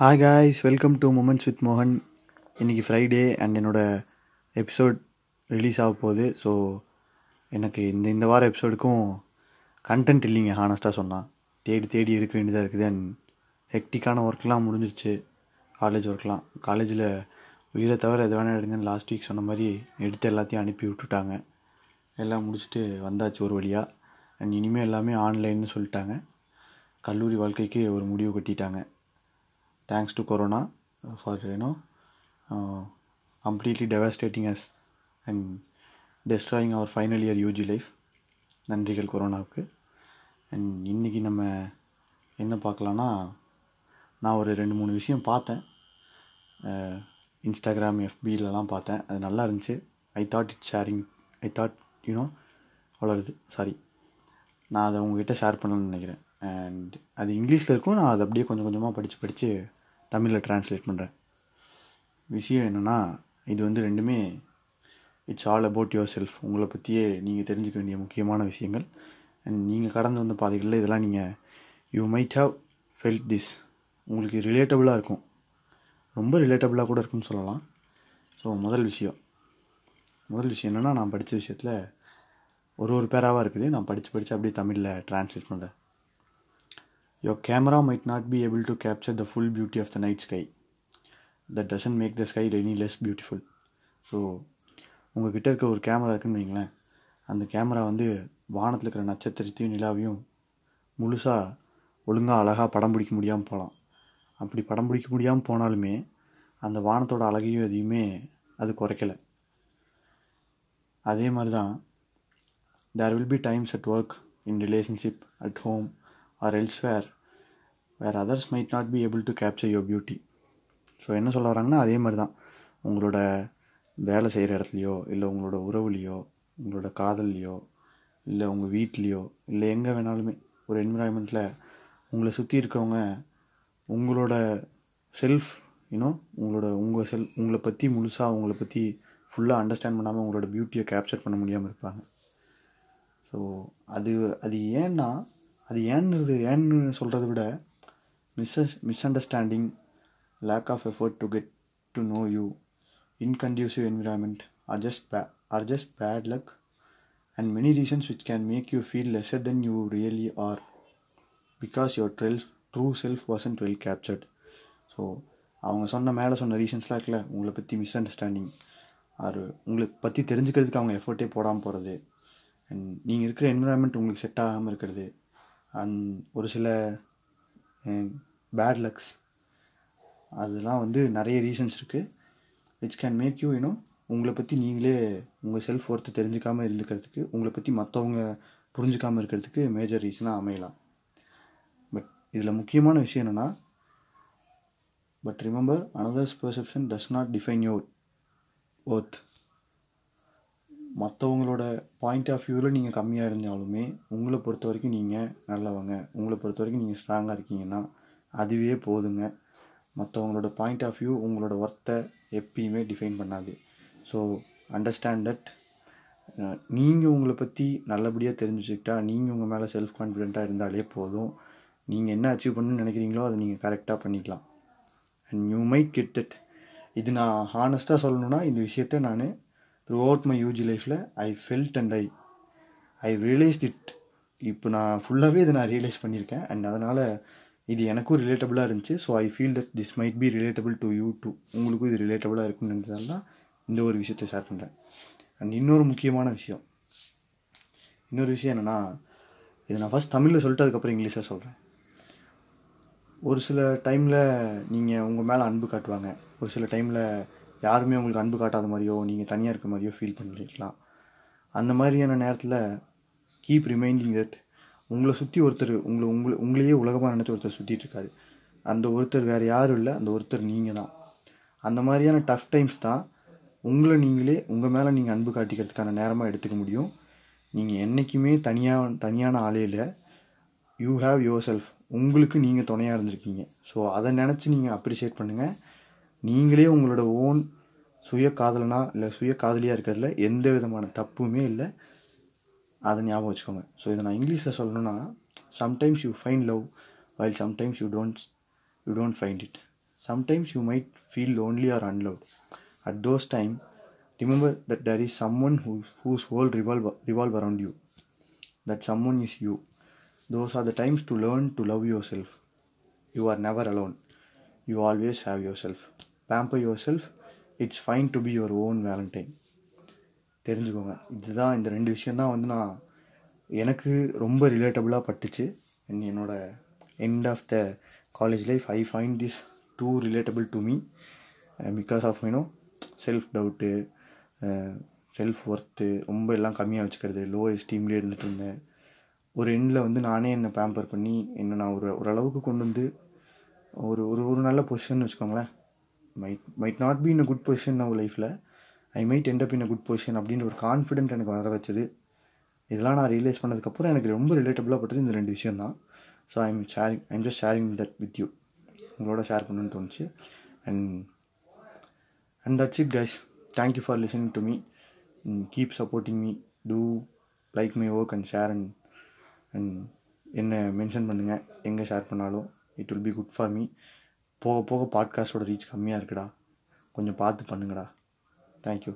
Hi guys welcome to moments with மோகன் இன்றைக்கி Friday and என்னோட எபிசோட் ரிலீஸ் ஆக போகுது. ஸோ எனக்கு இந்த இந்த வார எபிசோடுக்கும் கண்டென்ட் இல்லைங்க ஹானஸ்ட்டாக சொன்னால் தேடி தேடி எடுக்க வேண்டியதாக இருக்குது. அண்ட் ஹெக்டிக்கான ஒர்க்லாம் முடிஞ்சிருச்சு. காலேஜ் ஒர்க்லாம் காலேஜில் உயிரை தவிர எது வேணால் எடுங்கன்னு லாஸ்ட் வீக் சொன்ன மாதிரி எடுத்து எல்லாத்தையும் அனுப்பி விட்டுட்டாங்க. எல்லாம் முடிச்சுட்டு வந்தாச்சு ஒரு வழியாக அண்ட் இனிமேல் எல்லாமே ஆன்லைன்னு சொல்லிட்டாங்க. கல்லூரி வாழ்க்கைக்கு ஒரு முடிவு கட்டிட்டாங்க. Thanks to corona for you know completely devastating us and destroying our final year UG life நன்றிகள் கொரோனாவுக்கு. அண்ட் இன்றைக்கி நம்ம என்ன பார்க்கலான்னா நான் ஒரு ரெண்டு மூணு விஷயம் பார்த்தேன். இன்ஸ்டாகிராம் எஃபிலலாம் பார்த்தேன். அது நல்லா இருந்துச்சு. I thought it sharing I thought you know வளருது சாரி நான் அதை உங்ககிட்ட ஷேர் பண்ணணும்னு நினைக்கிறேன். அண்ட் அது இங்கிலீஷில் இருக்கும். நான் அதை அப்படியே கொஞ்சம் கொஞ்சமாக படித்து படித்து தமிழில் ட்ரான்ஸ்லேட் பண்ணுறேன் விஷயம் என்னென்னா இது வந்து ரெண்டுமே it's all about yourself உங்களை பற்றியே நீங்கள் தெரிஞ்சுக்க வேண்டிய முக்கியமான விஷயங்கள். அண்ட் நீங்கள் கடந்து வந்த பாதைகளில் இதெல்லாம் நீங்கள் you might have felt this உங்களுக்கு ரிலேட்டபுளாக இருக்கும். ரொம்ப ரிலேட்டபுளாக கூட இருக்குன்னு சொல்லலாம். ஸோ முதல் விஷயம். முதல் விஷயம் என்னென்னா நான் படித்த விஷயத்தில் ஒரு ஒரு பேராவாக இருக்குது. நான் படித்து படித்து அப்படியே தமிழில் ட்ரான்ஸ்லேட் பண்ணுறேன் Your camera might not be able to capture the full beauty of the night sky that doesn't make the sky any less beautiful so உங்ககிட்ட இருக்க ஒரு கேமரா இருக்குன்னு வைங்களேன். அந்த கேமரா வந்து வானத்தில் இருக்கிற நட்சத்திரத்தையும் நிலாவையும் முழுசாக ஒழுங்காக அழகாக படம் பிடிக்க முடியாமல் போகலாம் அப்படி படம் பிடிக்க முடியாமல் போனாலுமே அந்த வானத்தோட அழகையும் எதையுமே அது குறைக்கலை. அதே மாதிரி தான் there will be times at work in relationship at home or elsewhere where others might not be able to capture your beauty so என்ன சொல்ல வராங்கன்னா அதே மாதிரி தான் உங்களோட வேலை செய்கிற இடத்துலையோ இல்லை உங்களோட உறவுலையோ உங்களோட காதல்லையோ இல்லை உங்கள் வீட்லேயோ இல்லை எங்கே வேணாலுமே ஒரு என்விரான்மெண்ட்டில் உங்களை சுற்றி இருக்கவங்க உங்களோட செல்ஃப் யூனோ உங்களோட உங்கள் செல் உங்களை பற்றி முழுசாக உங்களை பற்றி ஃபுல்லாக அண்டர்ஸ்டாண்ட் பண்ணாமல் உங்களோட பியூட்டியை கேப்சர் பண்ண முடியாமல் இருப்பாங்க. ஸோ அது அது ஏன்னா அது ஏன்னுறது ஏன்னு சொல்கிறத விட miss misunderstanding lack of effort to get to know you inconducive environment or just pay or just bad luck and many reasons which can make you feel lesser than you really are because your ட்ரெல் true self wasn't well captured so அவங்க சொன்ன மேலே சொன்ன ரீசன்ஸ்லாம் இருக்குல்ல உங்களை பற்றி miss understanding R உங்களுக்கு பற்றி தெரிஞ்சுக்கிறதுக்கு அவங்க எஃபர்ட்டே போடாமல் போகிறது அண்ட் நீங்கள் இருக்கிற என்விரான்மெண்ட் உங்களுக்கு செட் ஆகாமல் இருக்கிறது. அண்ட் ஒரு சில பேட் லக்ஸ் அதெல்லாம் வந்து நிறைய ரீசன்ஸ் இருக்குது which can make you you know உங்களை பற்றி நீங்களே உங்கள் செல்ஃப் ஒர்த்து தெரிஞ்சுக்காமல் இருந்துக்கிறதுக்கு உங்களை பற்றி மற்றவங்க புரிஞ்சுக்காமல் இருக்கிறதுக்கு மேஜர் ரீசனாக அமையலாம். பட் இதில் முக்கியமான விஷயம் என்னென்னா but remember another's perception does not define your worth மற்றவங்களோட பாயிண்ட் ஆஃப் வியூவில் நீங்கள் கம்மியாக இருந்தாலுமே உங்களை பொறுத்த வரைக்கும் நீங்கள் நல்லவங்க. உங்களை பொறுத்த வரைக்கும் நீங்கள் ஸ்ட்ராங்காக இருக்கீங்கன்னா அதுவே போதுங்க. மற்றவங்களோட பாயிண்ட் ஆஃப் வியூ உங்களோட ஒர்த்தை எப்பயுமே டிஃபைன் பண்ணாது. ஸோ அண்டர்ஸ்டாண்ட் தட் நீங்கள் உங்களை பற்றி நல்லபடியாக தெரிஞ்சு வச்சுக்கிட்டா நீங்கள் உங்கள் மேலே செல்ஃப் கான்ஃபிடெண்ட்டாக இருந்தாலே போதும். நீங்கள் என்ன அச்சீவ் பண்ணணும்னு நினைக்கிறீங்களோ அதை நீங்கள் கரெக்டாக பண்ணிக்கலாம். And you might get it இது நான் ஹானஸ்ட்டாக சொல்லணுன்னா இந்த விஷயத்த நான் த்ரூ அவுட் மை யூஜி லைஃப்பில் I felt and I I realised it இப்போ நான் ஃபுல்லாகவே இதை நான் ரியலைஸ் பண்ணியிருக்கேன். அண்ட் அதனால் இது எனக்கும் ரிலேட்டபுளாக இருந்துச்சு. So I feel that this might be relatable to you too உங்களுக்கும் இது ரிலேட்டபுளாக இருக்குன்றதால தான் இந்த ஒரு விஷயத்தை ஷேர் பண்ணுறேன் அண்ட் இன்னொரு முக்கியமான விஷயம். இன்னொரு விஷயம் என்னென்னா இதை நான் ஃபஸ்ட் தமிழில் சொல்லிட்டு அதுக்கப்புறம் இங்கிலீஷாக சொல்கிறேன் ஒரு சில டைமில் நீங்கள் உங்கள் மேலே அன்பு காட்டுவாங்க. ஒரு சில டைமில் யாருமே உங்களுக்கு அன்பு காட்டாத மாதிரியோ நீங்கள் தனியாக இருக்க மாதிரியோ ஃபீல் பண்ணிக்கலாம். அந்த மாதிரியான நேரத்தில் கீப் ரிமைண்டிங் தட் உங்களை சுற்றி ஒருத்தர் உங்களை உங்களை உங்களையே உலகமாக நினச்சி ஒருத்தர் சுற்றிட்டு இருக்காரு. அந்த ஒருத்தர் வேறு யாரும் இல்லை அந்த ஒருத்தர் நீங்கள் தான். அந்த மாதிரியான டஃப் டைம்ஸ் தான் உங்களை நீங்களே உங்கள் மேலே நீங்கள் அன்பு காட்டிக்கிறதுக்கான நேரமாக எடுத்துக்க முடியும். நீங்கள் என்றைக்குமே தனியாக தனியான ஆளே இல்லை. யூ ஹாவ் யுவர் செல்ஃப் உங்களுக்கு நீங்கள் துணையாக இருந்திருக்கீங்க. ஸோ அதை நினச்சி நீங்கள் அப்ரிஷியேட் பண்ணுங்கள் நீங்களே உங்களோட ஓன் சுய காதலனா இல்லை சுய காதலியாக இருக்கிறதுல எந்த விதமான தப்புமே இல்லை. அதை ஞாபகம் வச்சுக்கோங்க. ஸோ இதை நான் இங்கிலீஷில் சொல்லணுன்னா sometimes you find love while sometimes you don't you don't find it sometimes you might feel lonely or unlove at those time remember that there is someone who whose whole revolve revolve around you that someone is you those are the times to learn to love yourself you are never alone you always have yourself pamper yourself it's fine to be your own valentine தெரிஞ்சுக்கோங்க. இதுதான் இந்த ரெண்டு விஷயந்தான் வந்து நான் எனக்கு ரொம்ப ரிலேட்டபுளாக பட்டுச்சு. And என்னோட end of the college life I find this too relatable to me because of you know self doubt self worth ரொம்ப எல்லாம் கம்மியாக வச்சுக்கிறது லோ எஸ்டீம்லேயே இருந்துட்டு இருந்தேன். ஒரு எண்டில் வந்து நானே என்னை பேம்பர் பண்ணி என்னை நான் ஒரு ஓரளவுக்கு கொண்டு வந்து ஒரு ஒரு ஒரு நல்ல பொசிஷன் வச்சுக்கோங்களேன். Might might not be in a good position நம்ம லைஃப்பில் I might end up in a good position அப்படின்ற ஒரு கான்ஃபிடென்ட் எனக்கு வர வச்சது. இதெல்லாம் நான் ரியலைஸ் பண்ணதுக்கப்புறம் எனக்கு ரொம்ப ரிலேட்டபுளாக பட்டது இந்த ரெண்டு விஷயம் தான். So I'm sharing I'm just sharing that with you உங்களோட ஷேர் பண்ணணும்னு தோணுச்சு. And and that's it guys thank you for listening to me keep supporting me do like my work and share and and என்னை mention பண்ணுங்கள் எங்கே share பண்ணாலும் it will be good for me போக போக பாட்காஸ்டோட reach கம்மியாக இருக்குடா. கொஞ்சம் பார்த்து பண்ணுங்கடா. தேங்க்யூ